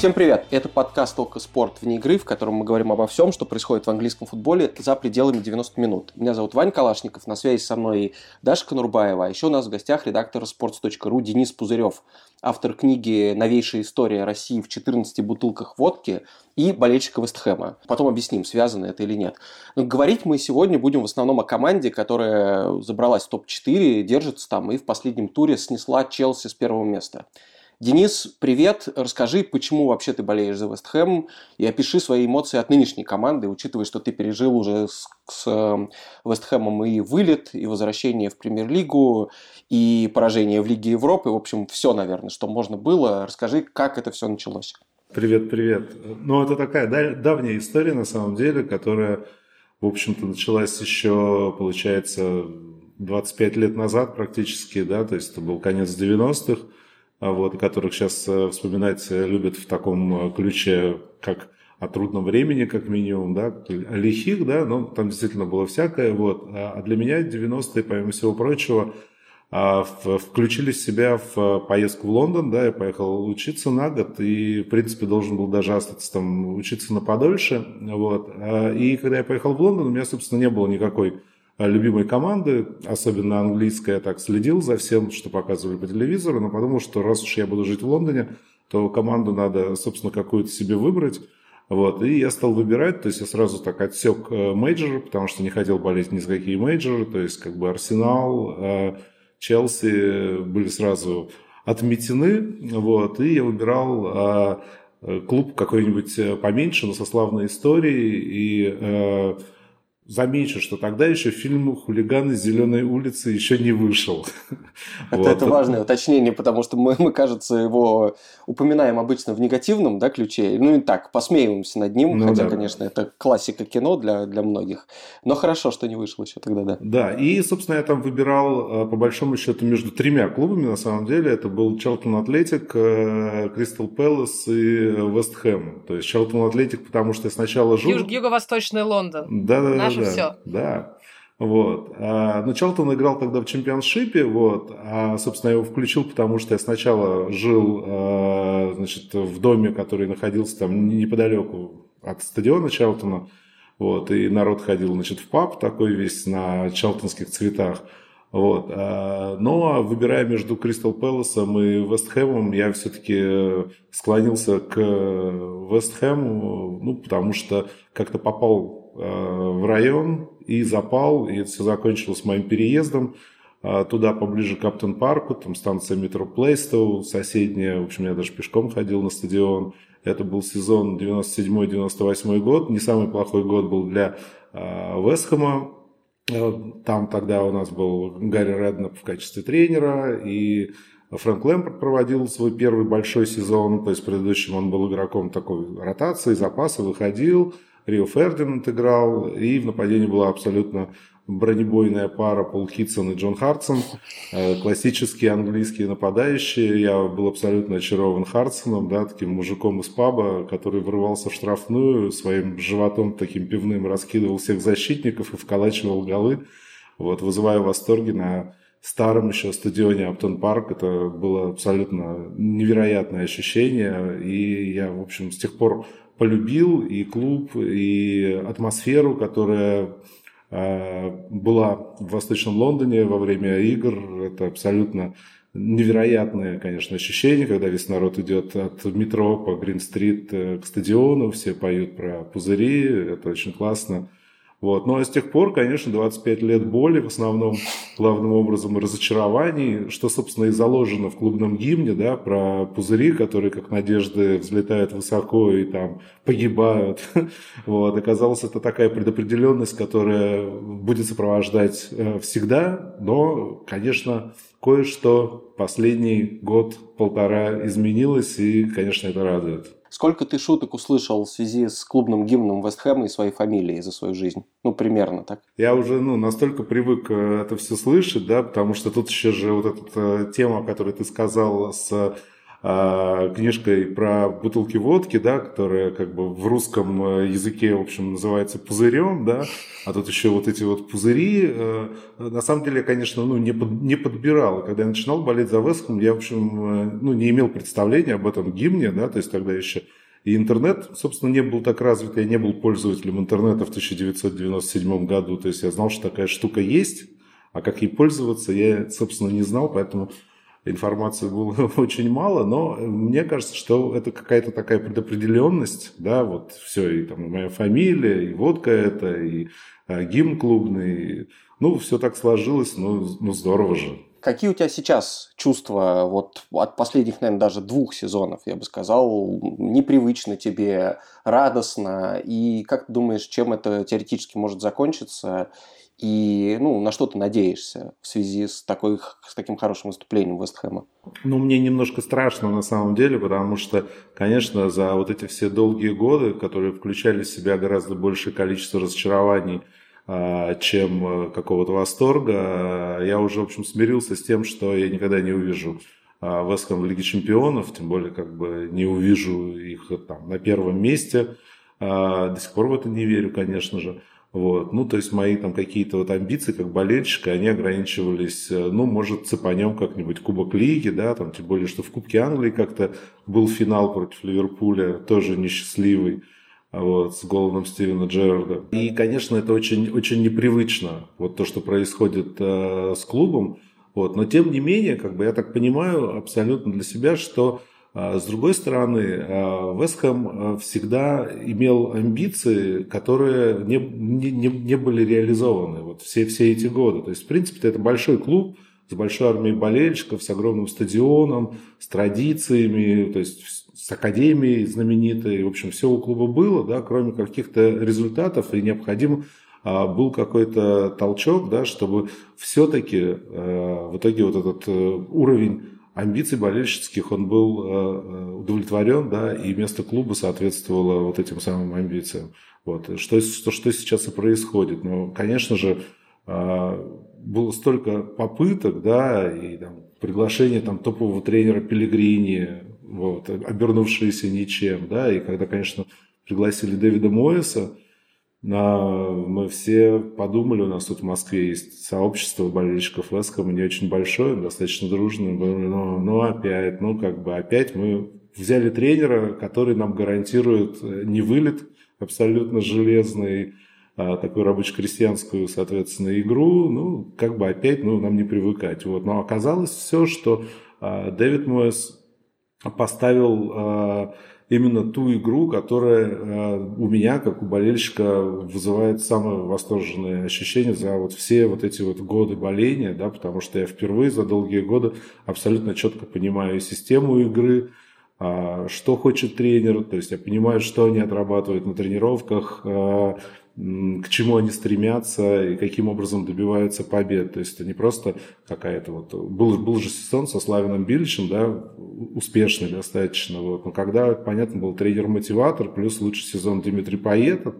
Всем привет! Это подкаст «Только спорт вне игры», в котором мы говорим обо всем, что происходит в английском футболе за пределами 90 минут. Меня зовут Вань Калашников, на связи со мной Даша Конурбаева, а еще у нас в гостях редактор sports.ru Денис Пузырев, автор книги «Новейшая история России в 14 бутылках водки» и болельщика Вестхэма. Потом объясним, связано это или нет. Но говорить мы сегодня будем в основном о команде, которая забралась в топ-4, держится там и в последнем туре снесла Челси с первого места. Денис, привет. Расскажи, почему вообще ты болеешь за Вест Хэм и опиши свои эмоции от нынешней команды, учитывая, что ты пережил уже с, с эм, Вест Хэмом и вылет, и возвращение в Премьер-лигу, и поражение в Лиге Европы. В общем, все, наверное, что можно было. Расскажи, как это все началось. Привет, привет. Ну, это такая давняя история, на самом деле, которая, в общем-то, началась еще, получается, 25 лет назад практически, да, то есть это был конец 90-х а вот, которых сейчас э, вспоминать любят в таком э, ключе, как о трудном времени, как минимум, да, лихих, да, но там действительно было всякое, вот. А для меня 90-е, помимо всего прочего, а, включили себя в поездку в Лондон, да, я поехал учиться на год, и, в принципе, должен был даже остаться там учиться на подольше, вот. А, и когда я поехал в Лондон, у меня, собственно, не было никакой Э, любимой команды, особенно английская, я так следил за всем, что показывали по телевизору, но подумал, что раз уж я буду жить в Лондоне, то команду надо, собственно, какую-то себе выбрать. Вот, и я стал выбирать, то есть я сразу так отсек э, мейджоры, потому что не хотел болеть ни за какие мейджоры, то есть как бы Арсенал, э, Челси были сразу отметены, вот, и я выбирал клуб какой-нибудь поменьше, но со славной историей, и Замечу, что тогда еще фильм «Хулиганы зеленой улицы» еще не вышел. Это, вот. это важное уточнение, потому что мы, мы, кажется, его упоминаем обычно в негативном да, ключе. Ну и так, посмеиваемся над ним, ну, хотя, да. конечно, это классика кино для, для многих. Но хорошо, что не вышел еще тогда, да. Да, и, собственно, я там выбирал, э, по большому счету, между тремя клубами, на самом деле. Это был Челтон Атлетик, Кристал Пэлас и Вест Хэм. То есть Челтон Атлетик, потому что я сначала жил... Юг- Юго-Восточный Лондон. Да, да, да да, все. Да. Вот. А, но Чалтон играл тогда в чемпионшипе, вот, а, собственно, я его включил, потому что я сначала жил, а, значит, в доме, который находился там неподалеку от стадиона Чалтона, вот, и народ ходил, значит, в паб такой весь на чалтонских цветах, вот. А, но выбирая между Кристал Пэласом и Вестхэмом, я все-таки склонился к Вестхэму, ну, потому что как-то попал Э, в район и запал, и это все закончилось моим переездом э, туда поближе к Каптон Парку, там станция метро Плейстоу, соседняя, в общем, я даже пешком ходил на стадион. Это был сезон 97-98 год, не самый плохой год был для э, Вестхэма. Там тогда у нас был Гарри Реднап в качестве тренера, и Фрэнк Лэмпорт проводил свой первый большой сезон, то есть предыдущим он был игроком такой ротации, запаса, выходил, Рио Фердинанд играл, и в нападении была абсолютно бронебойная пара Пол Хитсон и Джон Хартсон, э, классические английские нападающие. Я был абсолютно очарован Хартсоном, да, таким мужиком из паба, который вырывался в штрафную, своим животом таким пивным раскидывал всех защитников и вколачивал голы, вот, вызывая восторги на старом еще стадионе Аптон Парк. Это было абсолютно невероятное ощущение. И я, в общем, с тех пор полюбил и клуб, и атмосферу, которая э, была в Восточном Лондоне во время игр. Это абсолютно невероятное, конечно, ощущение, когда весь народ идет от метро по Грин-стрит э, к стадиону, все поют про пузыри, это очень классно. Вот. Ну а с тех пор, конечно, 25 лет боли, в основном, главным образом, разочарований, что, собственно, и заложено в клубном гимне, да, про пузыри, которые, как надежды, взлетают высоко и там погибают. Вот. Оказалось, это такая предопределенность, которая будет сопровождать э, всегда, но, конечно, кое-что последний год-полтора изменилось, и, конечно, это радует. Сколько ты шуток услышал в связи с клубным гимном Вестхэма и своей фамилией за свою жизнь? Ну, примерно так. Я уже ну, настолько привык э, это все слышать, да, потому что тут еще же вот эта э, тема, которую ты сказал с а, книжкой про бутылки водки, да, которая как бы в русском э, языке, в общем, называется пузырем, да, а тут еще вот эти вот пузыри. Э, на самом деле, конечно, ну, не, под, не подбирал. Когда я начинал болеть за Вестхэм, я, в общем, ну, не имел представления об этом гимне, да, то есть тогда еще и интернет, собственно, не был так развит, я не был пользователем интернета в 1997 году, то есть я знал, что такая штука есть, а как ей пользоваться, я, собственно, не знал, поэтому информации было очень мало, но мне кажется, что это какая-то такая предопределенность, да, вот все, и там моя фамилия, и водка это, и а, гимн клубный, ну, все так сложилось, ну, ну здорово же. Какие у тебя сейчас чувства вот от последних, наверное, даже двух сезонов, я бы сказал, непривычно тебе, радостно, и как ты думаешь, чем это теоретически может закончиться, и ну, на что ты надеешься в связи с, такой, с таким хорошим выступлением Вестхэма? Ну, мне немножко страшно на самом деле, потому что, конечно, за вот эти все долгие годы, которые включали в себя гораздо большее количество разочарований, а, чем э, какого-то восторга, я уже, в общем, смирился с тем, что я никогда не увижу Вестхэм в Лиге Чемпионов, тем более как бы не увижу их там на первом месте. А, до сих пор в это не верю, конечно же. Вот. Ну, то есть мои там какие-то вот амбиции как болельщика, они ограничивались, э, ну, может, цепанем как-нибудь Кубок Лиги, да, там, тем более, что в Кубке Англии как-то был финал против Ливерпуля, тоже несчастливый, вот, с голодом Стивена Джерарда. И, конечно, это очень, очень непривычно, вот то, что происходит э, с клубом, вот, но тем не менее, как бы я так понимаю абсолютно для себя, что с другой стороны, а, Вестхэм а, всегда имел амбиции, которые не, не, не были реализованы вот все, все эти годы. То есть, в принципе, это большой клуб с большой армией болельщиков, с огромным стадионом, с традициями, то есть с академией знаменитой. В общем, все у клуба было, да, кроме каких-то результатов, и необходим был какой-то толчок, да, чтобы все-таки в итоге вот этот э, уровень амбиций болельщических он был э, э, удовлетворен, да, и место клуба соответствовало вот этим самым амбициям. Вот. Что, что, что сейчас и происходит. Но, конечно же, э, было столько попыток, да, и там, приглашение там, топового тренера Пелегрини, вот, обернувшиеся ничем, да, и когда, конечно, пригласили Дэвида Моэса, мы все подумали, у нас тут в Москве есть сообщество болельщиков Вескома, не очень большое, достаточно дружное, но, но опять, ну как бы опять мы взяли тренера, который нам гарантирует э, не вылет абсолютно железный, а такую рабоче-крестьянскую, соответственно, игру, ну, как бы опять, ну, нам не привыкать. Вот. Но оказалось все, что а, Дэвид Моэс поставил а, именно ту игру, которая э, у меня, как у болельщика, вызывает самое восторженное ощущение за вот все вот эти вот годы боления, да, потому что я впервые за долгие годы абсолютно четко понимаю систему игры, а, что хочет тренер, то есть я понимаю, что они отрабатывают на тренировках, а, к чему они стремятся и каким образом добиваются побед. То есть это не просто какая-то вот... Был, был же сезон со Славином Биличем, да, успешный достаточно. Вот. Но когда, понятно, был тренер-мотиватор, плюс лучший сезон Дмитрий Паетов,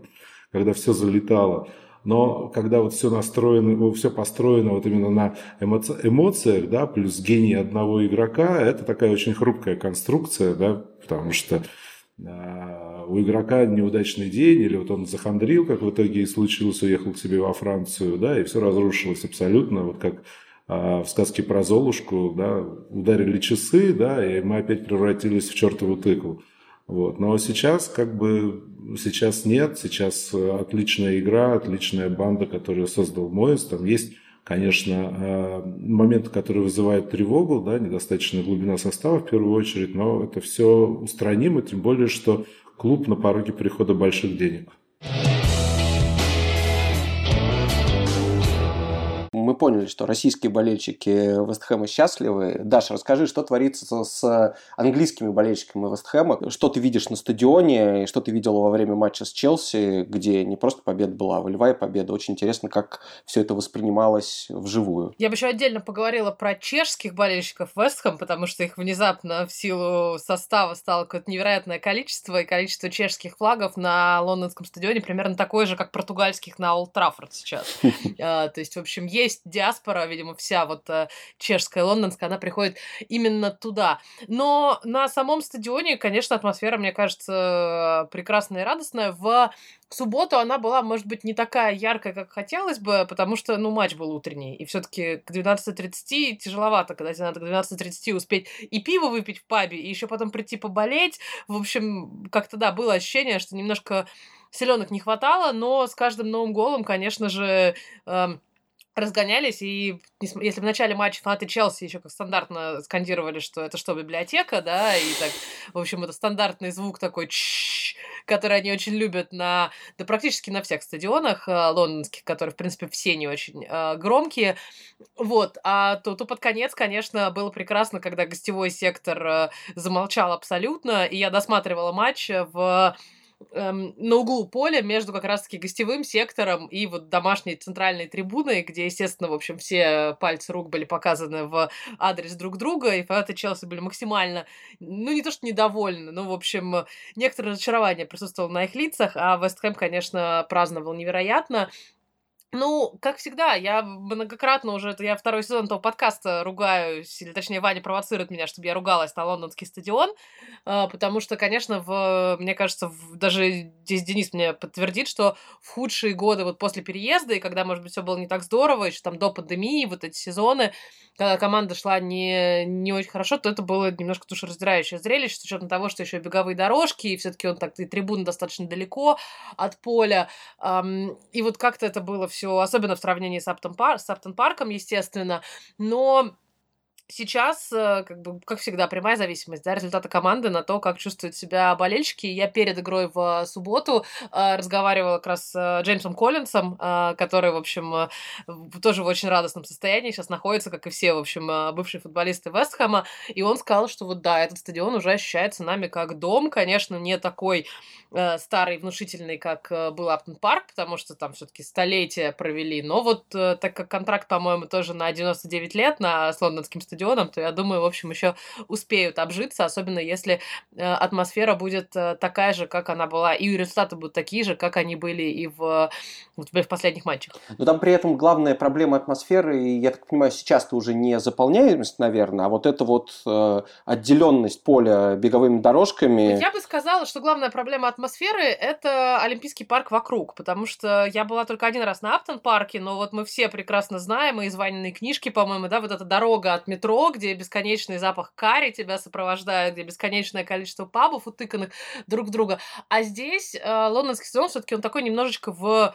когда все залетало. Но когда вот все настроено, все построено вот именно на эмоци эмоциях, да, плюс гений одного игрока, это такая очень хрупкая конструкция, да, потому что у игрока неудачный день, или вот он захандрил, как в итоге и случилось, уехал к себе во Францию, да, и все разрушилось абсолютно, вот как а, в сказке про Золушку, да, ударили часы, да, и мы опять превратились в чертову тыкву. Вот. Но сейчас как бы сейчас нет, сейчас отличная игра, отличная банда, которую создал Моэс, там есть конечно, э, моменты, которые вызывают тревогу, да, недостаточная глубина состава в первую очередь, но это все устранимо, тем более, что клуб на пороге прихода больших денег. Поняли, что российские болельщики Вестхэма счастливы. Даша, расскажи, что творится с английскими болельщиками Вестхэма? Что ты видишь на стадионе, и что ты видел во время матча с Челси, где не просто победа была, а волевая победа. Очень интересно, как все это воспринималось вживую. Я бы еще отдельно поговорила про чешских болельщиков Вестхэм, потому что их внезапно в силу состава стало какое-то невероятное количество, и количество чешских флагов на лондонском стадионе примерно такое же, как португальских на Олд Траффорд сейчас. А, то есть, в общем, есть диаспора, видимо, вся вот э, чешская, лондонская, она приходит именно туда. Но на самом стадионе, конечно, атмосфера, мне кажется, прекрасная и радостная. В субботу она была, может быть, не такая яркая, как хотелось бы, потому что, ну, матч был утренний. И все таки к 12.30 тяжеловато, когда тебе надо к 12.30 успеть и пиво выпить в пабе, и еще потом прийти поболеть. В общем, как-то, да, было ощущение, что немножко селенок не хватало, но с каждым новым голом, конечно же, эм, разгонялись, и если в начале матча фанаты Челси еще как стандартно скандировали, что это что, библиотека, да, и так, в общем, это стандартный звук такой, который они очень любят на, да практически на всех стадионах э, лондонских, которые, в принципе, все не очень э, громкие, вот, а то, то под конец, конечно, было прекрасно, когда гостевой сектор э, замолчал абсолютно, и я досматривала матч в эм, на углу поля между как раз-таки гостевым сектором и вот домашней центральной трибуной, где, естественно, в общем, все пальцы рук были показаны в адрес друг друга, и фанаты Челси были максимально, ну, не то что недовольны, но, в общем, некоторое разочарование присутствовало на их лицах, а Вестхэм, конечно, праздновал невероятно. Ну, как всегда, я многократно уже, это я второй сезон этого подкаста ругаюсь, или точнее Ваня провоцирует меня, чтобы я ругалась на лондонский стадион, а, потому что, конечно, в, мне кажется, в, даже здесь Денис мне подтвердит, что в худшие годы вот после переезда, и когда, может быть, все было не так здорово, еще там до пандемии, вот эти сезоны, когда команда шла не, не очень хорошо, то это было немножко душераздирающее зрелище, с учетом того, что еще беговые дорожки, и все-таки он так, и трибуны достаточно далеко от поля, и вот как-то это было все все, особенно в сравнении с Аптон, с Аптон Парком, естественно. Но сейчас, э, как бы, как всегда, прямая зависимость, да, результата команды на то, как чувствуют себя болельщики. Я перед игрой в субботу э, разговаривала как раз с Джеймсом Коллинсом, э, который, в общем, э, тоже в очень радостном состоянии сейчас находится, как и все, в общем, э, бывшие футболисты Вестхэма, и он сказал, что вот да, этот стадион уже ощущается нами как дом, конечно, не такой э, старый, внушительный, как э, был Аптон Парк, потому что там все-таки столетия провели, но вот э, так как контракт, по-моему, тоже на 99 лет на с лондонским стадионом, то я думаю, в общем, еще успеют обжиться, особенно если э, атмосфера будет э, такая же, как она была, и результаты будут такие же, как они были и в, в последних матчах. Но там при этом главная проблема атмосферы, и я так понимаю, сейчас-то уже не заполняемость, наверное, а вот эта вот э, отделенность поля беговыми дорожками. Я бы сказала, что главная проблема атмосферы – это Олимпийский парк вокруг, потому что я была только один раз на Аптон парке, но вот мы все прекрасно знаем, и из Ваниной книжки, по-моему, да, вот эта дорога от метро метро, где бесконечный запах карри тебя сопровождает, где бесконечное количество пабов утыканных друг друга. А здесь э, лондонский сезон все-таки он такой немножечко в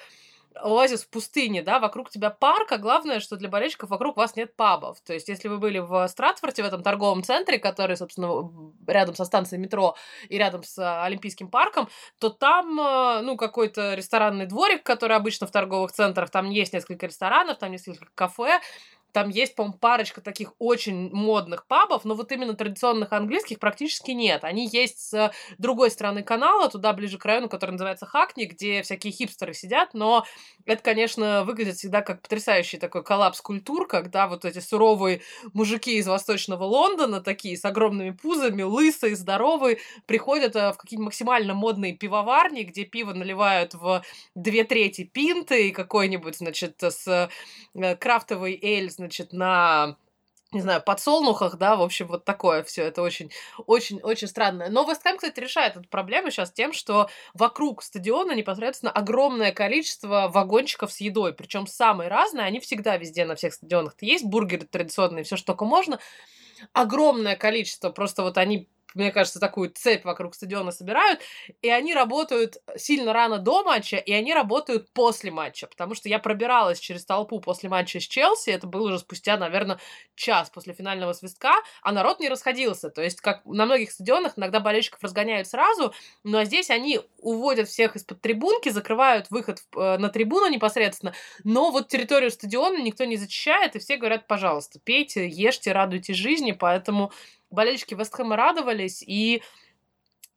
оазис в пустыне, да, вокруг тебя парк, а главное, что для болельщиков вокруг вас нет пабов. То есть, если вы были в Стратфорте, в этом торговом центре, который, собственно, рядом со станцией метро и рядом с Олимпийским парком, то там, э, ну, какой-то ресторанный дворик, который обычно в торговых центрах, там есть несколько ресторанов, там несколько кафе, там есть, по-моему, парочка таких очень модных пабов, но вот именно традиционных английских практически нет. Они есть с другой стороны канала, туда ближе к району, который называется Хакни, где всякие хипстеры сидят, но это, конечно, выглядит всегда как потрясающий такой коллапс культур, когда вот эти суровые мужики из восточного Лондона, такие с огромными пузами, лысые, здоровые, приходят э, в какие-то максимально модные пивоварни, где пиво наливают в две трети пинты и какой-нибудь, значит, с э, крафтовый эль, значит, на не знаю, подсолнухах, да, в общем, вот такое все, это очень, очень, очень странно. Но Вестхэм, кстати, решает эту проблему сейчас тем, что вокруг стадиона непосредственно огромное количество вагончиков с едой, причем самые разные, они всегда везде на всех стадионах есть, бургеры традиционные, все что только можно, огромное количество, просто вот они мне кажется, такую цепь вокруг стадиона собирают, и они работают сильно рано до матча, и они работают после матча, потому что я пробиралась через толпу после матча с Челси, это было уже спустя, наверное, час после финального свистка, а народ не расходился, то есть как на многих стадионах иногда болельщиков разгоняют сразу, но здесь они уводят всех из-под трибунки, закрывают выход э, на трибуну непосредственно, но вот территорию стадиона никто не зачищает, и все говорят, пожалуйста, пейте, ешьте, радуйте жизни, поэтому болельщики Вестхэма радовались, и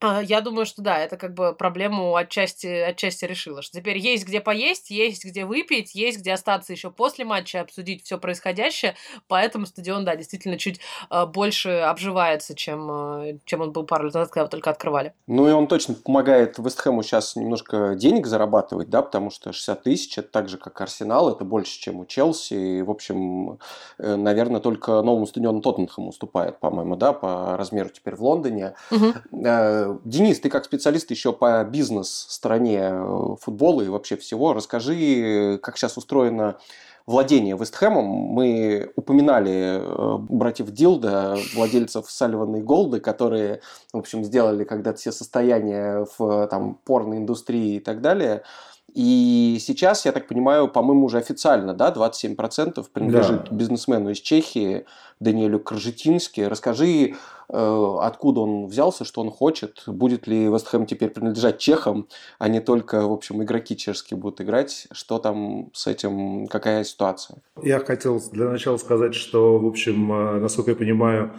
я думаю, что да, это как бы проблему отчасти, отчасти решило. Что теперь есть где поесть, есть где выпить, есть где остаться еще после матча, обсудить все происходящее. Поэтому стадион, да, действительно чуть э, больше обживается, чем, э, чем он был пару лет назад, когда его только открывали. Ну и он точно помогает Вестхэму сейчас немножко денег зарабатывать, да, потому что 60 тысяч, это так же, как Арсенал, это больше, чем у Челси. И, в общем, э, наверное, только новому стадиону Тоттенхэм уступает, по-моему, да, по размеру теперь в Лондоне. Угу. Денис, ты как специалист еще по бизнес-стороне э, футбола и вообще всего, расскажи, как сейчас устроено владение Вестхэмом. Мы упоминали э, братьев Дилда, владельцев Салливана и Голда, которые, в общем, сделали когда-то все состояния в там, порноиндустрии и так далее. И сейчас, я так понимаю, по-моему, уже официально, да, 27% принадлежит да. бизнесмену из Чехии Даниэлю Крыжетински. Расскажи, э, откуда он взялся, что он хочет, будет ли Вестхэм теперь принадлежать чехам, а не только, в общем, игроки чешские будут играть, что там с этим, какая ситуация? Я хотел для начала сказать, что, в общем, э, насколько я понимаю,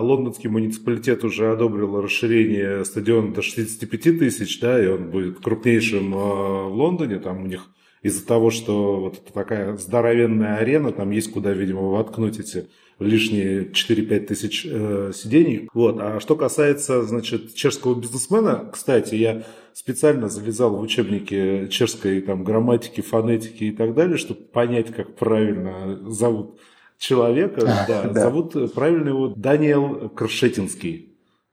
лондонский муниципалитет уже одобрил расширение стадиона до 65 тысяч, да, и он будет крупнейшим э, в Лондоне. Там у них из-за того, что вот это такая здоровенная арена, там есть куда, видимо, воткнуть эти лишние 4-5 тысяч э, сидений. Вот. А что касается, значит, чешского бизнесмена, кстати, я специально залезал в учебники чешской там, грамматики, фонетики и так далее, чтобы понять, как правильно зовут человека, да, да. зовут э, правильно его Даниэл Кршетинский.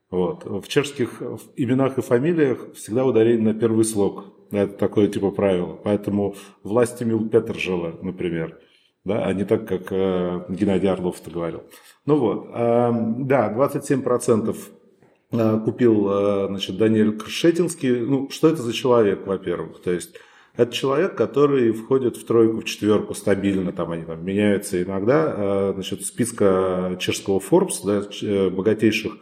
Вот. В чешских именах и фамилиях всегда ударение на первый слог. Это такое типа правило. Поэтому власть Эмил Петержела, например. Да, а не так, как э, Геннадий Орлов это говорил. Ну вот, э, да, 27% э, купил э, значит, Даниэль Кршетинский. Ну, что это за человек, во-первых? То есть это человек, который входит в тройку, в четверку стабильно, там они там меняются иногда, э, значит, списка чешского Forbes, да, э, богатейших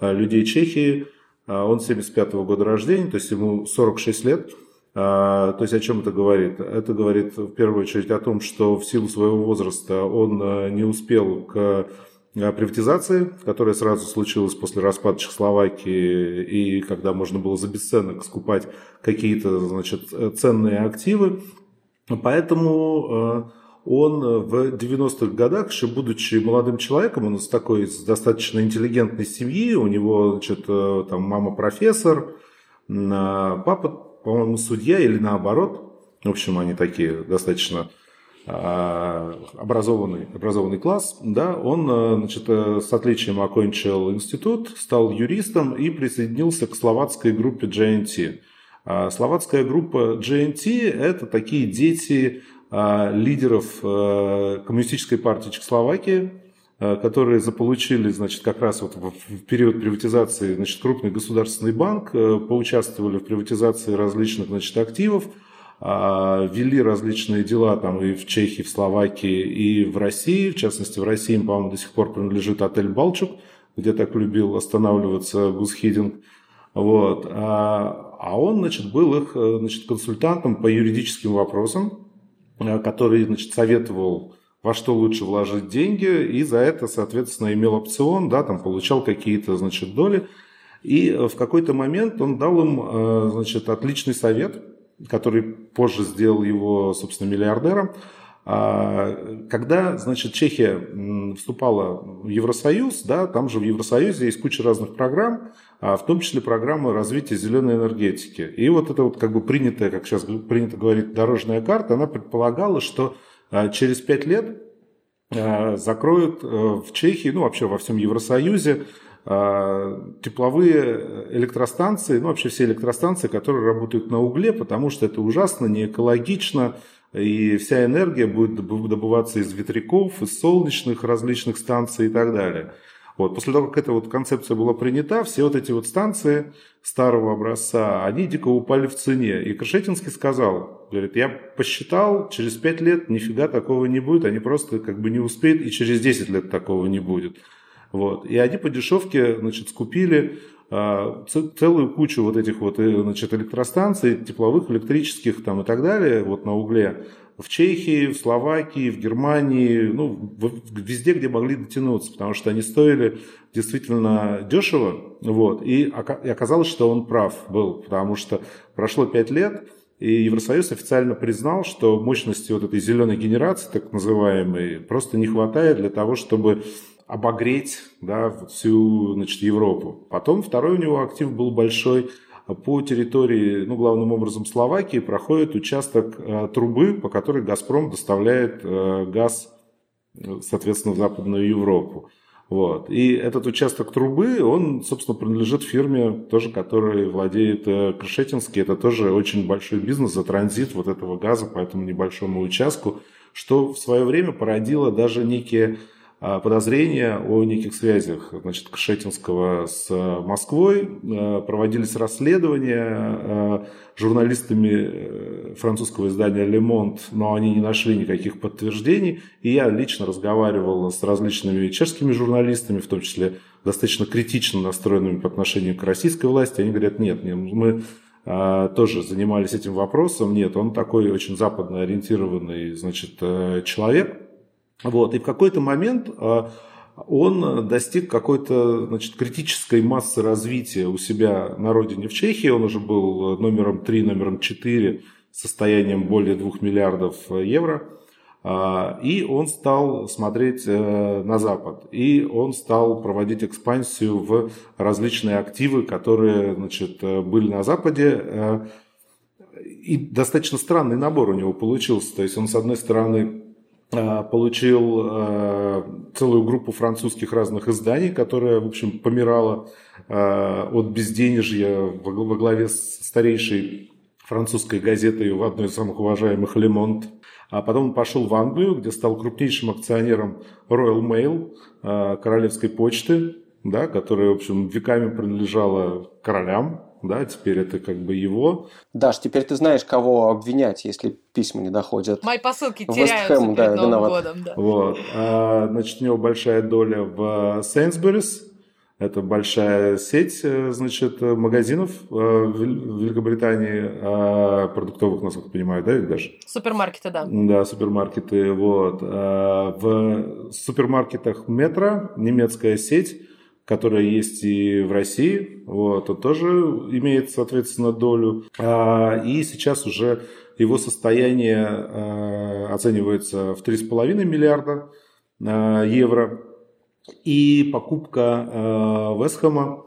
э, людей Чехии. Он 75 -го года рождения, то есть ему 46 лет. То есть о чем это говорит? Это говорит в первую очередь о том, что в силу своего возраста он не успел к приватизации, которая сразу случилась после распада Чехословакии, и когда можно было за бесценок скупать какие-то значит, ценные активы. Поэтому э, он в 90-х годах, еще будучи молодым человеком, он из такой из достаточно интеллигентной семьи, у него значит, э, там, мама профессор, папа, по-моему, судья или наоборот. В общем, они такие достаточно а, образованный, образованный класс, да, он э, значит, э, с отличием окончил институт, стал юристом и присоединился к словацкой группе GNT. А словацкая группа GNT – это такие дети лидеров э, коммунистической партии Чехословакии, которые заполучили, значит, как раз вот в период приватизации, значит, крупный государственный банк, поучаствовали в приватизации различных, значит, активов – вели различные дела там и в Чехии, в Словакии, и в России. В частности, в России им, по-моему, до сих пор принадлежит отель «Балчук», где так любил останавливаться Гусхидинг. Вот. А, а он, значит, был их значит, консультантом по юридическим вопросам, э, который, значит, советовал во что лучше вложить деньги, и за это, соответственно, имел опцион, да, там получал какие-то, значит, доли. И в какой-то момент он дал им, э, значит, отличный совет – который позже сделал его, собственно, миллиардером. А, когда, значит, Чехия вступала в Евросоюз, да, там же в Евросоюзе есть куча разных программ, а в том числе программы развития зеленой энергетики. И вот это вот как бы принятая, как сейчас принято говорить, дорожная карта, она предполагала, что а, через пять лет закроют э, в Чехии, ну вообще во всем Евросоюзе, тепловые электростанции, ну вообще все электростанции, которые работают на угле, потому что это ужасно, не экологично, и вся энергия будет добываться из ветряков, из солнечных различных станций и так далее. Вот. После того, как эта вот концепция была принята, все вот эти вот станции старого образца, они дико упали в цене. И Кашетинский сказал, говорит, я посчитал, через 5 лет нифига такого не будет, они просто как бы не успеют, и через 10 лет такого не будет. Вот. И они по дешевке значит, скупили а, целую кучу вот этих вот э, значит, электростанций, тепловых, электрических там, и так далее, вот на угле, в Чехии, в Словакии, в Германии, ну, везде, где могли дотянуться, потому что они стоили действительно дешево, вот, и оказалось, что он прав был, потому что прошло пять лет, и Евросоюз официально признал, что мощности вот этой зеленой генерации, так называемой, просто не хватает для того, чтобы обогреть да, всю значит, Европу. Потом второй у него актив был большой – по территории, ну, главным образом Словакии, проходит участок э, трубы, по которой «Газпром» доставляет э, газ, соответственно, в Западную Европу. Вот. И этот участок трубы, он, собственно, принадлежит фирме, тоже, которой владеет э, Крышетинский. Это тоже очень большой бизнес за транзит вот этого газа по этому небольшому участку, что в свое время породило даже некие подозрения о неких связях значит, Кшетинского с э, Москвой. Э, проводились расследования э, журналистами французского издания «Le Monde», но они не нашли никаких подтверждений. И я лично разговаривал с различными чешскими журналистами, в том числе достаточно критично настроенными по отношению к российской власти. Они говорят, нет, нет мы тоже занимались этим вопросом. Нет, он такой очень западно ориентированный значит, человек – вот, и в какой-то момент а, он достиг какой-то значит, критической массы развития у себя на родине в Чехии. Он уже был номером 3, номером 4 состоянием более 2 миллиардов евро. А, и он стал смотреть э, на Запад. И он стал проводить экспансию в различные активы, которые значит, были на Западе. Э, и достаточно странный набор у него получился. То есть он, с одной стороны, Э, получил э, целую группу французских разных изданий, которая, в общем, помирала э, от безденежья во главе с старейшей французской газетой в одной из самых уважаемых «Le Monde». А потом он пошел в Англию, где стал крупнейшим акционером Royal Mail, королевской почты, да, которая, в общем, веками принадлежала королям, да, теперь это как бы его. Даш, теперь ты знаешь, кого обвинять, если письма не доходят. Мои посылки теряются Хэм, перед да, Новым виноват. годом. Да. Вот. А, значит, у него большая доля в Сейнсберис, это большая сеть, э, значит, магазинов э, в Великобритании, а, продуктовых, насколько я понимаю, да, ведь даже? Супермаркеты, да. Да, супермаркеты, вот. А, в супермаркетах Метро, немецкая сеть, которая есть и в России, вот, он тоже имеет, соответственно, долю. А, и сейчас уже его состояние а, оценивается в 3,5 миллиарда а, евро. И покупка Вестхэма,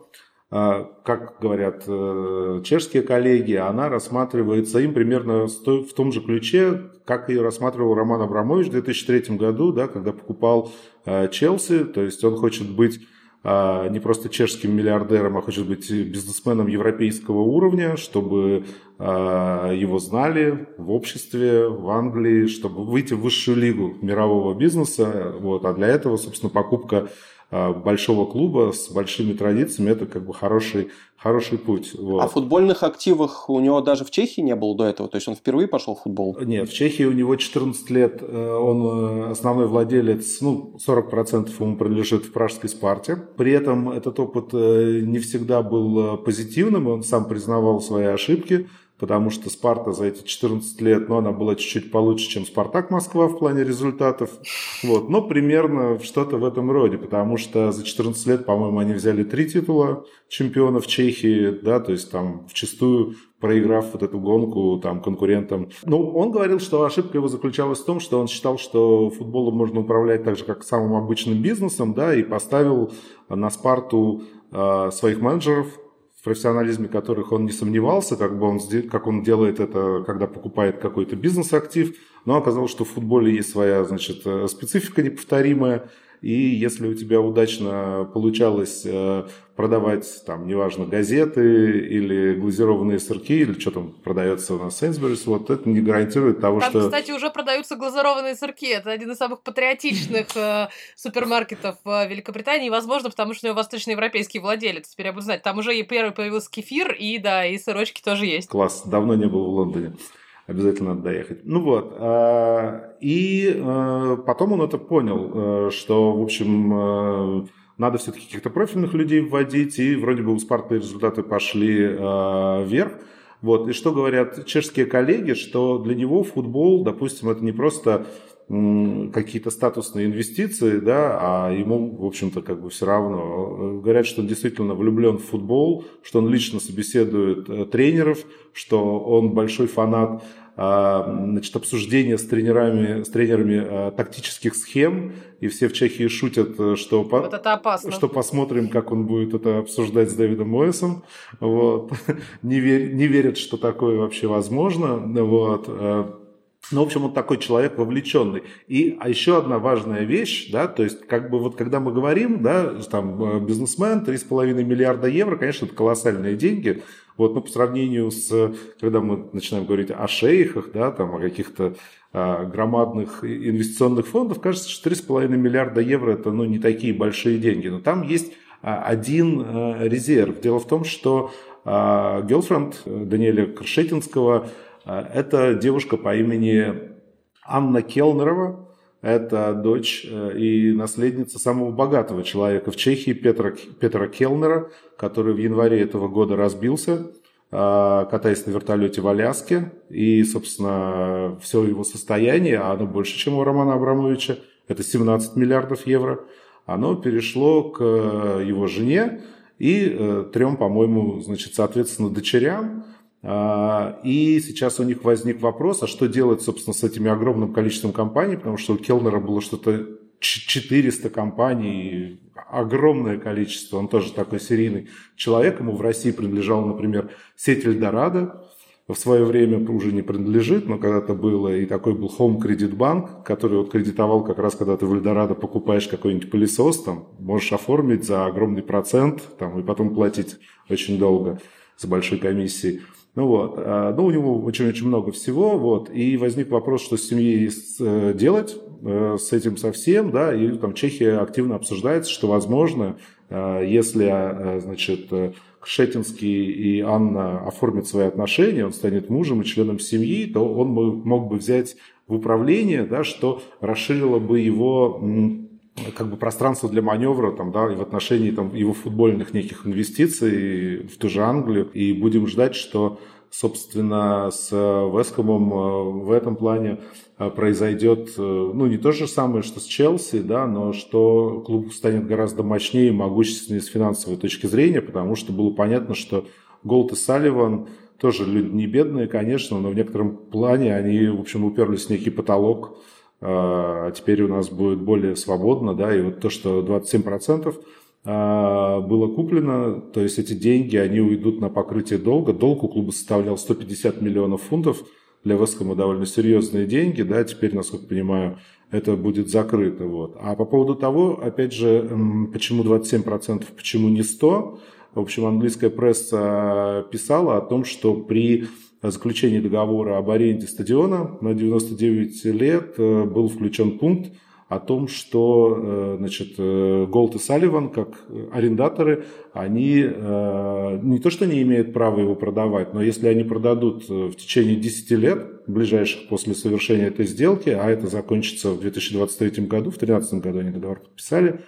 как говорят э, чешские коллеги, она рассматривается им примерно в том же ключе, как ее рассматривал Роман Абрамович в 2003 году, да, когда покупал Челси. То есть он хочет быть а, не просто чешским миллиардером, а хочет быть бизнесменом европейского уровня, чтобы а, его знали в обществе, в Англии, чтобы выйти в высшую лигу мирового бизнеса. Вот. А для этого, собственно, покупка а, большого клуба с большими традициями, это как бы хороший, хороший путь. Вот. А футбольных активах у него даже в Чехии не было до этого? То есть он впервые пошел в футбол? Нет, в Чехии у него 14 лет, э, он э, основной владелец, ну, 40% ему принадлежит в пражской Спарте. При этом этот опыт э, не всегда был позитивным, он сам признавал свои ошибки потому что Спарта за эти 14 лет, ну, она была чуть-чуть получше, чем Спартак Москва в плане результатов. Вот, но примерно что-то в этом роде, потому что за 14 лет, по-моему, они взяли три титула чемпионов Чехии, да, то есть там в чистую проиграв вот эту гонку там конкурентам. Ну, он говорил, что ошибка его заключалась в том, что он считал, что футболом можно управлять так же, как самым обычным бизнесом, да, и поставил на Спарту э, своих менеджеров, профессионализме которых он не сомневался, как, бы он, как он делает это, когда покупает какой-то бизнес-актив, но оказалось, что в футболе есть своя значит, э, специфика неповторимая, и если у тебя удачно получалось э, продавать, там, неважно, газеты или глазированные сырки, или что там продается у нас Сейнсберис, вот это не гарантирует того, там, что... кстати, уже продаются глазированные сырки. Это один из самых патриотичных э, супермаркетов в Великобритании. Возможно, потому что у него восточноевропейский владелец. Теперь я буду знать. Там уже и первый появился кефир, и да, и сырочки тоже есть. Класс. Давно не был в Лондоне. Обязательно надо доехать. Ну вот. А, и а, потом он это понял, э, что, в общем, надо все-таки каких-то профильных людей вводить, и вроде бы у Спарты результаты пошли вверх. Вот. И что говорят чешские коллеги, что для него футбол, допустим, это не просто какие-то статусные инвестиции, да, а ему, в общем-то, как бы все равно. Говорят, что он действительно влюблен в футбол, что он лично собеседует э, тренеров, что он большой фанат а, значит, обсуждения с тренерами, с тренерами а, тактических схем, и все в Чехии шутят, э, что, вот это опасно. что посмотрим, как он будет это обсуждать с Дэвидом Моэсом. Вот. Не, вер, не верят, что такое вообще возможно. Вот. Э, ну, в общем, он такой человек вовлеченный. И а еще одна важная вещь, да, то есть, как бы вот когда мы говорим, да, там, э, бизнесмен, 3,5 миллиарда евро, конечно, это колоссальные деньги, вот, ну, по сравнению с, когда мы начинаем говорить о шейхах, да, там, о каких-то а, громадных инвестиционных фондов, кажется, что 3,5 миллиарда евро это, ну, не такие большие деньги. Но там есть а, один а, резерв. Дело в том, что а, girlfriend Даниэля Кршетинского – а, это девушка по имени Анна Келнерова. Это дочь э, и наследница самого богатого человека в Чехии Петра, Петра Келнера, который в январе этого года разбился, а, катаясь на вертолете в Аляске. И, собственно, все его состояние, а оно больше, чем у Романа Абрамовича, это 17 миллиардов евро, оно перешло к э, его жене и э, трем, по-моему, значит, соответственно, дочерям. А, и сейчас у них возник вопрос, а что делать, собственно, с этим огромным количеством компаний, потому что у Келнера было что-то 400 компаний, огромное количество, он тоже такой серийный человек, ему в России принадлежала, например, сеть Эльдорадо, в свое время уже не принадлежит, но когда-то было, и такой был Home Credit Bank, который вот кредитовал как раз, когда ты в Эльдорадо покупаешь какой-нибудь пылесос, там, можешь оформить за огромный процент, там, и потом платить очень долго с большой комиссией. Ну вот, а, ну у него очень-очень много всего, вот, и возник вопрос, что с семьей э, делать, э, с этим совсем, да, и там Чехия активно обсуждается, что возможно, э, если, значит, Кшетинский и Анна оформят свои отношения, он станет мужем и членом семьи, то он мог бы взять в управление, да, что расширило бы его как бы пространство для маневра там, да, и в отношении там, его футбольных неких инвестиций в ту же Англию. И будем ждать, что собственно, с Вескомом э, в этом плане э, произойдет, э, ну, не то же самое, что с Челси, да, но что клуб станет гораздо мощнее и могущественнее с финансовой точки зрения, потому что было понятно, что Голд и Салливан тоже люди не бедные, конечно, но в некотором плане они, в общем, уперлись в некий потолок, теперь у нас будет более свободно, да, и вот то, что 27% а, было куплено, то есть эти деньги, они уйдут на покрытие долга. Долг у клуба составлял 150 миллионов фунтов, для Вескома довольно серьезные деньги, да, теперь, насколько понимаю, это будет закрыто. Вот. А по поводу того, опять же, почему 27%, почему не 100%, в общем, английская пресса писала о том, что при заключении договора об аренде стадиона на 99 лет э, был включен пункт о том, что э, значит, Голд и Салливан, как арендаторы, они не то что не имеют права его продавать, но если они продадут э, в течение 10 лет, ближайших после совершения этой сделки, а это закончится в 2023 году, в 2013 году они договор подписали,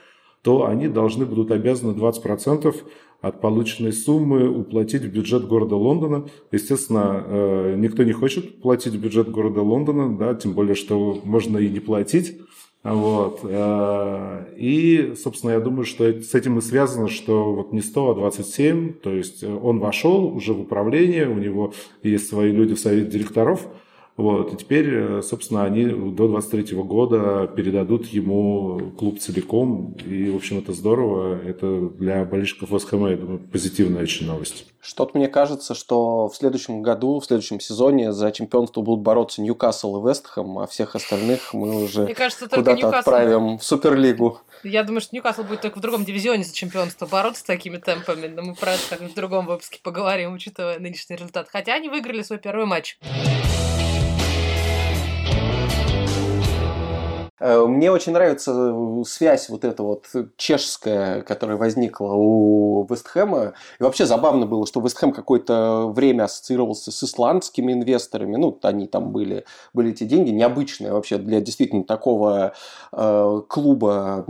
то они должны будут обязаны 20% от полученной суммы уплатить в бюджет города Лондона. Естественно, э, никто не хочет платить в бюджет города Лондона, да, тем более, что можно и не платить. Вот. Э, и, собственно, я думаю, что с этим и связано, что вот не 100, а 27, то есть он вошел уже в управление, у него есть свои люди в совете директоров – вот, и теперь, э, собственно, они до 23 года передадут ему клуб целиком. И, в общем, это здорово. Это для болельщиков ВСКМ, я думаю, позитивная очень новость. Что-то мне кажется, что в следующем году, в следующем сезоне за чемпионство будут бороться Ньюкасл и Вестхэм, а всех остальных мы уже куда-то Ньюкасл... отправим в Суперлигу. Я думаю, что Ньюкасл будет только в другом дивизионе за чемпионство бороться с такими темпами, но мы про это в другом выпуске поговорим, учитывая нынешний результат. Хотя они выиграли свой первый матч. Мне очень нравится связь вот эта вот чешская, которая возникла у Вестхэма. И вообще забавно было, что Вестхэм какое-то время ассоциировался с исландскими инвесторами. Ну, они там были, были эти деньги необычные вообще для действительно такого э, клуба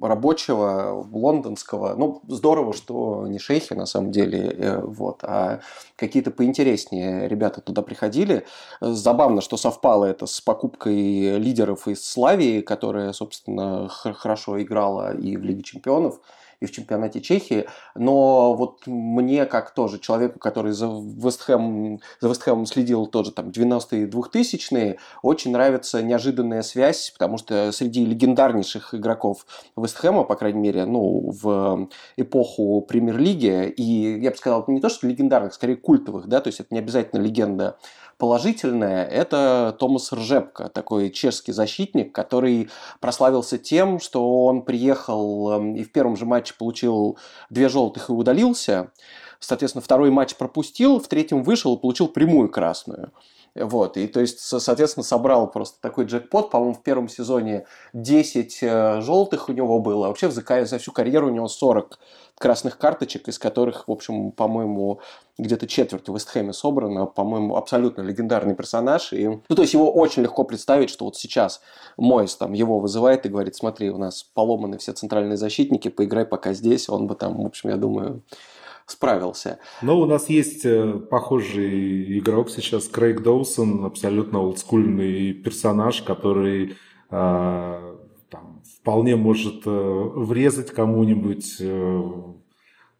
рабочего лондонского. Ну, здорово, что не шейхи на самом деле, э, вот, а какие-то поинтереснее ребята туда приходили. Забавно, что совпало это с покупкой лидеров из Славии, которая, собственно, хорошо играла и в Лиге чемпионов и в чемпионате Чехии. Но вот мне, как тоже человеку, который за Вестхэм, за Вестхэмом следил тоже там 90-е 2000-е, очень нравится неожиданная связь, потому что среди легендарнейших игроков Вестхэма, по крайней мере, ну, в эпоху премьер-лиги, и я бы сказал, не то, что легендарных, скорее культовых, да, то есть это не обязательно легенда положительное – это Томас Ржепко, такой чешский защитник, который прославился тем, что он приехал эм, и в первом же матче получил две желтых и удалился. Соответственно, второй матч пропустил, в третьем вышел и получил прямую красную. Вот, и то есть, соответственно, собрал просто такой джекпот. По-моему, в первом сезоне 10 э, желтых у него было. А вообще за, за всю карьеру у него 40 красных карточек, из которых, в общем, по-моему, где-то четверть в Вестхэме собрана, по-моему, абсолютно легендарный персонаж. И, ну, то есть его очень легко представить, что вот сейчас Мойс там его вызывает и говорит, смотри, у нас поломаны все центральные защитники, поиграй пока здесь, он бы там, в общем, я думаю, справился. Но у нас есть э, похожий игрок сейчас, Крейг Доусон, абсолютно олдскульный персонаж, который э, там, вполне может э, врезать кому-нибудь, э,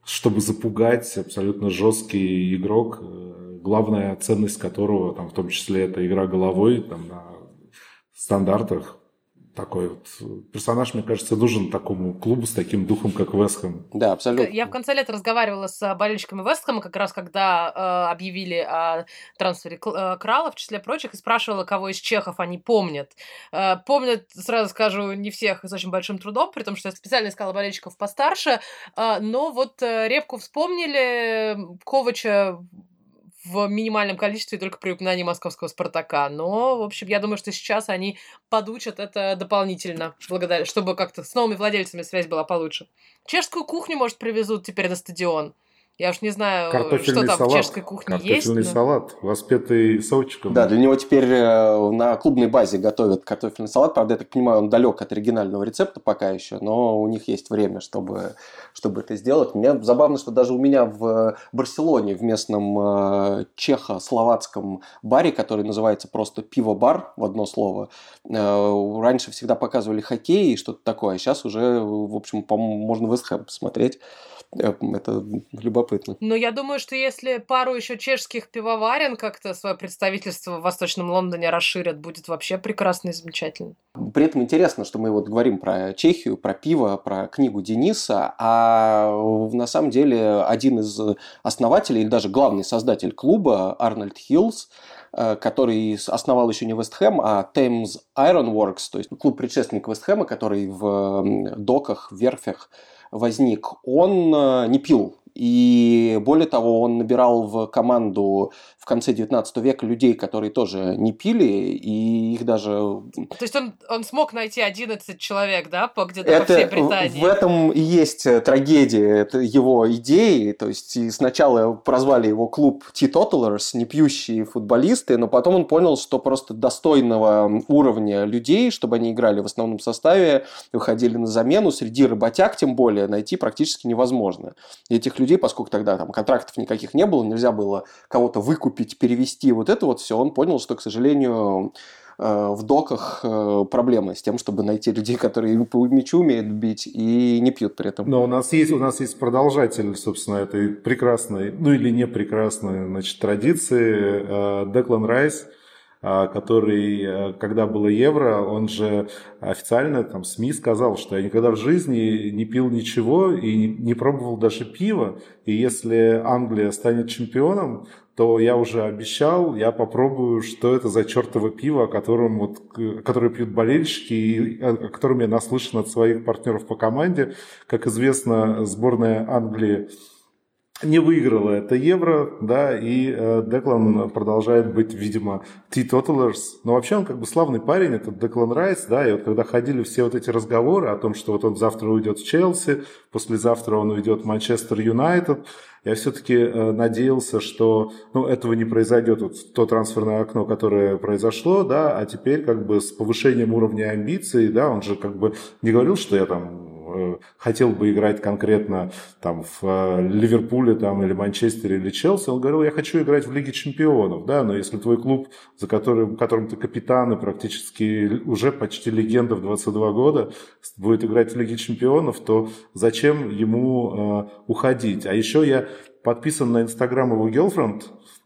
чтобы запугать, абсолютно жесткий игрок, э, главная ценность которого, там, в том числе, это игра головой там, на стандартах такой вот персонаж, мне кажется, нужен такому клубу с таким духом, как Вестхэм. Да, абсолютно. Я в конце лета разговаривала с болельщиками Вестхэма, как раз когда э, объявили о трансфере э, Крала, в числе прочих, и спрашивала, кого из чехов они помнят. Э, помнят, сразу скажу, не всех с очень большим трудом, при том, что я специально искала болельщиков постарше, э, но вот э, Репку вспомнили, Ковача в минимальном количестве только при упоминании московского «Спартака». Но, в общем, я думаю, что сейчас они подучат это дополнительно, благодаря, чтобы как-то с новыми владельцами связь была получше. Чешскую кухню, может, привезут теперь на стадион. Я уж не знаю, что там салат. в чешской кухне Картофельный есть. Картофельный но... салат, воспетый сочком. Да, для него теперь э, на клубной базе готовят картофельный салат. Правда, я так понимаю, он далек от оригинального рецепта пока еще, но у них есть время, чтобы, чтобы это сделать. Мне забавно, что даже у меня в Барселоне, в местном э, чехо-словацком баре, который называется просто пиво-бар в одно слово, э, раньше всегда показывали хоккей и что-то такое, а сейчас уже, в общем, можно Вестхэм посмотреть. Э, это любопытно. Но я думаю, что если пару еще чешских пивоварен как-то свое представительство в Восточном Лондоне расширят, будет вообще прекрасно и замечательно. При этом интересно, что мы вот говорим про Чехию, про пиво, про книгу Дениса, а на самом деле один из основателей, или даже главный создатель клуба, Арнольд Хиллс, э, который основал еще не Вестхэм, а Thames Iron Works, то есть клуб предшественник Вестхэма, который в доках, в верфях возник, он э, не пил. И более того, он набирал в команду в конце 19 века людей, которые тоже не пили, и их даже... То есть он, он смог найти 11 человек, да, по, где-то это, по всей Британии? В этом и есть э, трагедия его идеи. То есть сначала прозвали его клуб Teetotalers, не пьющие футболисты, но потом он понял, что просто достойного уровня людей, чтобы они играли в основном составе, выходили на замену, среди работяг тем более, найти практически невозможно. И этих людей, поскольку тогда там контрактов никаких не было, нельзя было кого-то выкупить, перевести, вот это вот все, он понял, что, к сожалению, э, в доках э, проблемы с тем, чтобы найти людей, которые по мячу умеют бить и не пьют при этом. Но у нас есть, у нас есть продолжатель, собственно, этой прекрасной, ну или не прекрасной, значит, традиции. Э, Деклан Райс – который, э, когда было евро, он же официально там СМИ сказал, что я никогда в жизни не пил ничего и не пробовал даже пива. И если Англия станет чемпионом, то я уже обещал, я попробую, что это за чертово пиво, о котором вот, которое пьют болельщики, и о котором я наслышан от своих партнеров по команде. Как известно, сборная Англии не выиграла это евро, да, и э, Деклан продолжает быть, видимо, teetotalers. Но вообще он как бы славный парень, этот Деклан Райс, да, и вот когда ходили все вот эти разговоры о том, что вот он завтра уйдет в Челси, послезавтра он уйдет в Манчестер Юнайтед, я все-таки э, надеялся, что ну, этого не произойдет, вот то трансферное окно, которое произошло, да, а теперь как бы с повышением уровня амбиций, да, он же как бы не говорил, что я там Э, хотел бы играть конкретно там в э, Ливерпуле там, или Манчестере или Челси, он говорил, я хочу играть в Лиге Чемпионов, да, но если твой клуб, за которым, которым ты капитан и практически уже почти легенда в 22 года, будет играть в Лиге Чемпионов, то зачем ему э, уходить? А еще я подписан на Инстаграм его girlfriend,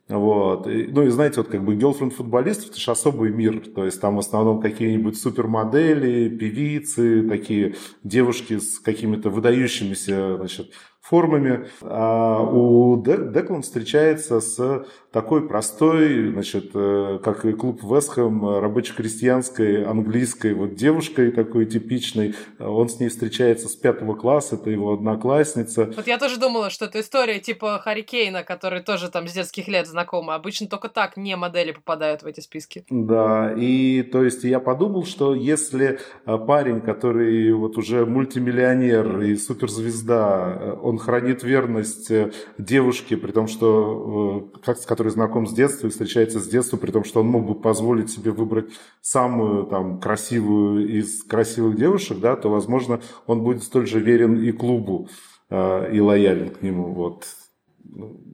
вот. И, ну и знаете, вот как бы girlfriend футболистов это же особый мир. То есть там в основном какие-нибудь супермодели, певицы, такие девушки с какими-то выдающимися значит, формами. А у Деклан встречается с такой простой, значит, э, как и клуб Вестхэм, рабоче-крестьянской, английской вот девушкой такой типичной. Он с ней встречается с пятого класса, это его одноклассница. Вот я тоже думала, что это история типа Харикейна, который тоже там с детских лет знакомы. Обычно только так не модели попадают в эти списки. Да, и то есть я подумал, что если э, парень, который вот уже мультимиллионер и суперзвезда, э, он он хранит верность э, девушке, при том, что, э, как, с которой знаком с детства и встречается с детства, при том, что он мог бы позволить себе выбрать самую там, красивую из красивых девушек, да, то, возможно, он будет столь же верен и клубу, э, и лоялен к нему. Вот.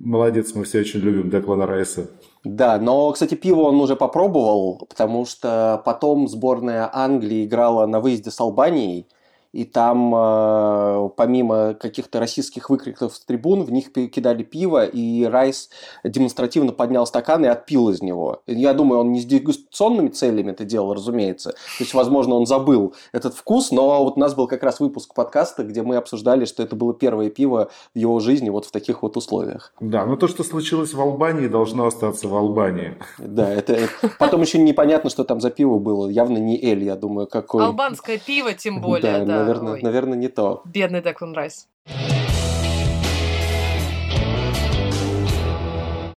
Молодец, мы все очень любим Деклана Райса. Да, но, кстати, пиво он уже попробовал, потому что потом сборная Англии играла на выезде с Албанией – и там э, помимо каких-то российских выкриков с трибун, в них кидали пиво, и Райс демонстративно поднял стакан и отпил из него. Я думаю, он не с дегустационными целями это делал, разумеется. То есть, возможно, он забыл этот вкус, но вот у нас был как раз выпуск подкаста, где мы обсуждали, что это было первое пиво в его жизни вот в таких вот условиях. Да, но то, что случилось в Албании, должно остаться в Албании. Да, это потом еще непонятно, что там за пиво было. Явно не Эль, я думаю, какой. Албанское пиво, тем более, да наверное, Ой. наверное, не то. Бедный Деклан Райс.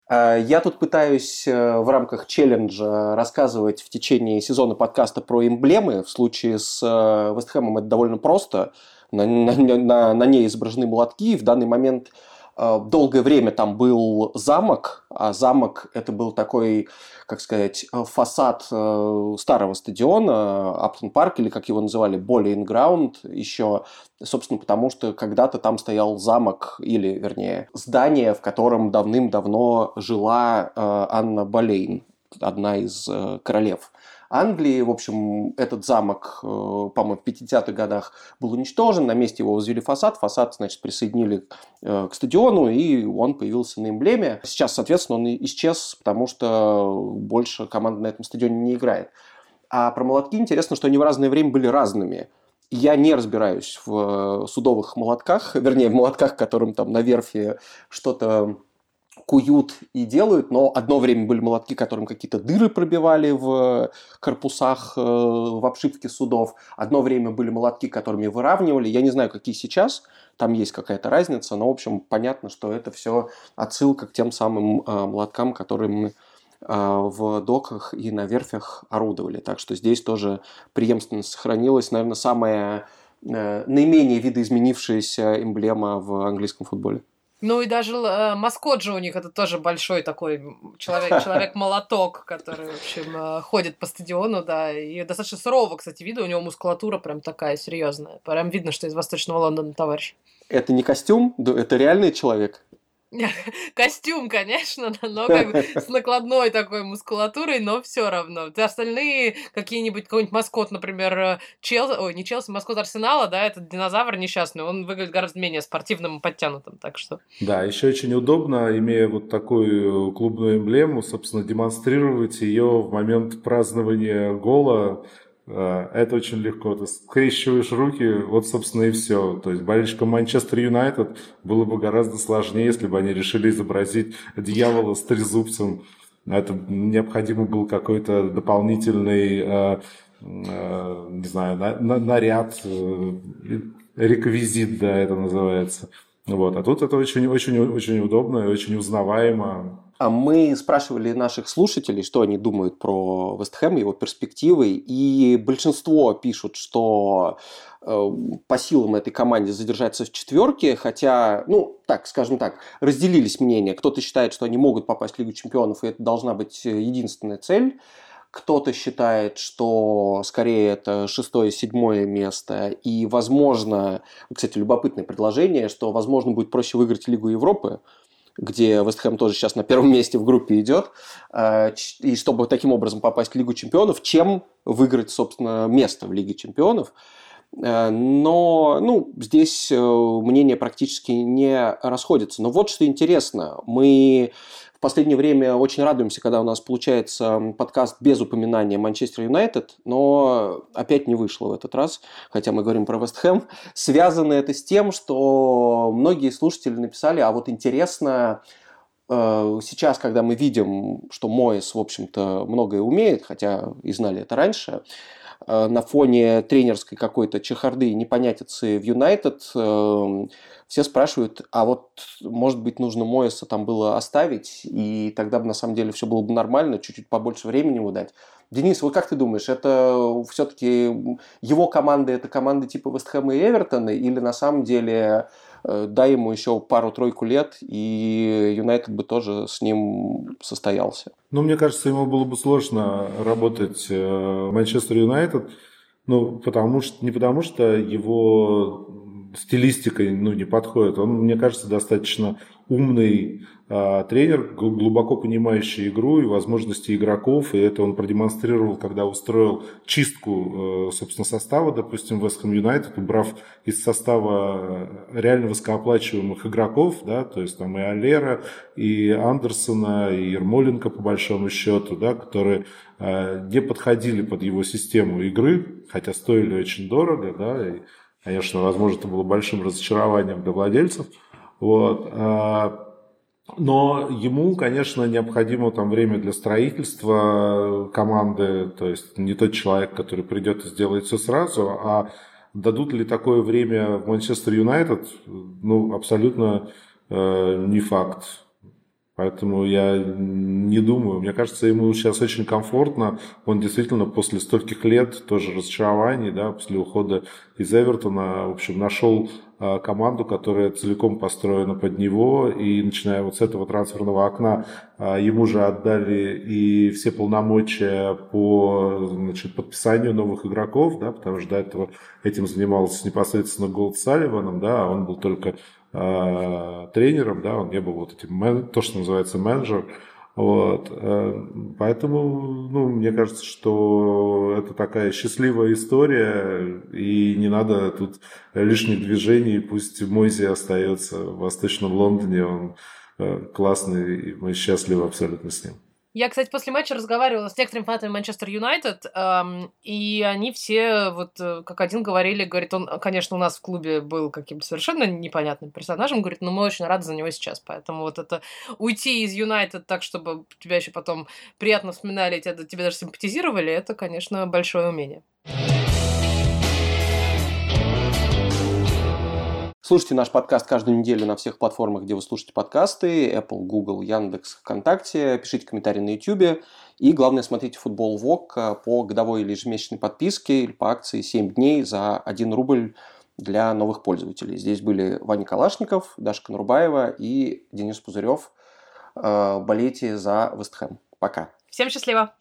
А, я тут пытаюсь э, в рамках челленджа рассказывать в течение сезона подкаста про эмблемы. В случае с э, Вестхэмом это довольно просто. На, на, на, на ней изображены молотки. В данный момент долгое время там был замок, а замок это был такой, как сказать, э, фасад э, старого стадиона, Аптон Парк, или как его называли, Bowling Ground, еще, собственно, потому что когда-то там стоял замок, или, вернее, здание, в котором давным-давно жила Анна Болейн, одна из королев Англии. В общем, этот замок, э, по-моему, в 50-х годах был уничтожен, на месте его возвели фасад, фасад, значит, присоединили э, к стадиону, и он появился на эмблеме. Сейчас, соответственно, он исчез, потому что больше команда на этом стадионе не играет. А про молотки интересно, что они в разное время были разными. Я не разбираюсь в э, судовых молотках, вернее, в молотках, которым там на верфи что-то куют и делают, но одно время были молотки, которым какие-то дыры пробивали в корпусах, э, в обшивке судов. Одно время были молотки, которыми выравнивали. Я не знаю, какие сейчас, там есть какая-то разница, но, в общем, понятно, что это все отсылка к тем самым э, молоткам, которыми э, в доках и на верфях орудовали. Так что здесь тоже преемственность сохранилась. Наверное, самая наименее видоизменившаяся эмблема в английском футболе. Ну и даже э, маскот же у них это тоже большой такой человек, человек-молоток, который, в общем, э, ходит по стадиону, да, и достаточно сурово, кстати, видно, у него мускулатура прям такая серьезная. Прям видно, что из Восточного Лондона товарищ. Это не костюм, это реальный человек. Костюм, конечно, но как бы с накладной такой мускулатурой, но все равно. Остальные какие-нибудь, какой-нибудь маскот, например, э, Челси, ой, не Челси, маскот Арсенала, да, этот динозавр несчастный, он выглядит гораздо менее спортивным и подтянутым, так что... Да, еще очень удобно, имея вот такую клубную эмблему, собственно, демонстрировать ее в момент празднования гола, это очень легко. Ты скрещиваешь руки, вот, собственно, и все. То есть болельщикам Манчестер Юнайтед было бы гораздо сложнее, если бы они решили изобразить дьявола с трезубцем. Это необходимо был какой-то дополнительный, э, э, не знаю, на, на, наряд, э, реквизит, да, это называется. Вот. А тут это очень-очень-очень удобно и очень узнаваемо. А мы спрашивали наших слушателей, что они думают про Вестхэм, его перспективы, и большинство пишут, что э, по силам этой команде задержаться в четверке, хотя, ну, так, скажем так, разделились мнения. Кто-то считает, что они могут попасть в Лигу чемпионов, и это должна быть единственная цель. Кто-то считает, что скорее это шестое-седьмое место. И, возможно, кстати, любопытное предложение, что, возможно, будет проще выиграть Лигу Европы, где Вестхэм тоже сейчас на первом месте в группе идет, э, и чтобы таким образом попасть в Лигу чемпионов, чем выиграть, собственно, место в Лиге чемпионов. Э, но ну, здесь э, мнения практически не расходятся. Но вот что интересно. Мы последнее время очень радуемся, когда у нас получается подкаст без упоминания Манчестер Юнайтед, но опять не вышло в этот раз, хотя мы говорим про Вест Хэм. Связано это с тем, что многие слушатели написали, а вот интересно, э, сейчас, когда мы видим, что Моэс, в общем-то, многое умеет, хотя и знали это раньше, э, на фоне тренерской какой-то чехарды и непонятицы в Юнайтед эм, все спрашивают, а вот, может быть, нужно Моэса там было оставить, и тогда бы на самом деле все было бы нормально, чуть-чуть побольше времени ему дать. Денис, вот как ты думаешь, это все-таки его команда, это команда типа Вестхэма и Эвертона, или на самом деле э, дай ему еще пару-тройку лет, и Юнайтед бы тоже с ним состоялся? Ну, мне кажется, ему было бы сложно работать э, в Манчестер Юнайтед, ну, потому что, не потому что его стилистикой ну, не подходит. Он, мне кажется, достаточно умный э, тренер, глубоко понимающий игру и возможности игроков, и это он продемонстрировал, когда устроил чистку, э, собственно, состава, допустим, в Ham United, убрав из состава реально высокооплачиваемых игроков, да, то есть там и Алера, и Андерсона, и Ермоленко, по большому счету, да, которые э, не подходили под его систему игры, хотя стоили очень дорого, да, и Конечно, возможно, это было большим разочарованием для владельцев. Вот. А, но ему, конечно, необходимо там время для строительства команды, то есть не тот человек, который придет и сделает все сразу, а дадут ли такое время в Манчестер Юнайтед, ну, абсолютно э, не факт. Поэтому я не думаю. Мне кажется, ему сейчас очень комфортно. Он действительно после стольких лет, тоже разочарований, да, после ухода из Эвертона, в общем, нашел а, команду, которая целиком построена под него. И начиная вот с этого трансферного окна, а, ему же отдали и все полномочия по значит, подписанию новых игроков, да, потому что до этого этим занимался непосредственно Голд Салливаном, да, а он был только э, тренером, да, он не был вот этим, то, что называется менеджер, вот. Э, поэтому, ну, мне кажется, что это такая счастливая история, и не надо тут лишних движений. Пусть Мойзи остается в Восточном Лондоне, он э, классный, и мы счастливы абсолютно с ним. Я, кстати, после матча разговаривала с некоторыми фанатами Манчестер Юнайтед, эм, и они все вот э, как один говорили, говорит, он, конечно, у нас в клубе был каким-то совершенно непонятным персонажем, говорит, но мы очень рады за него сейчас, поэтому вот это уйти из Юнайтед так, чтобы тебя еще потом приятно вспоминали, тебя, тебе даже симпатизировали, это, конечно, большое умение. Слушайте наш подкаст каждую неделю на всех платформах, где вы слушаете подкасты. Apple, Google, Яндекс, ВКонтакте. Пишите комментарии на YouTube. И главное, смотрите футбол ВОК по годовой или ежемесячной подписке или по акции 7 дней за 1 рубль для новых пользователей. Здесь были Ваня Калашников, Даша Конурбаева и Денис Пузырев. Э, болейте за Вестхэм. Пока. Всем счастливо!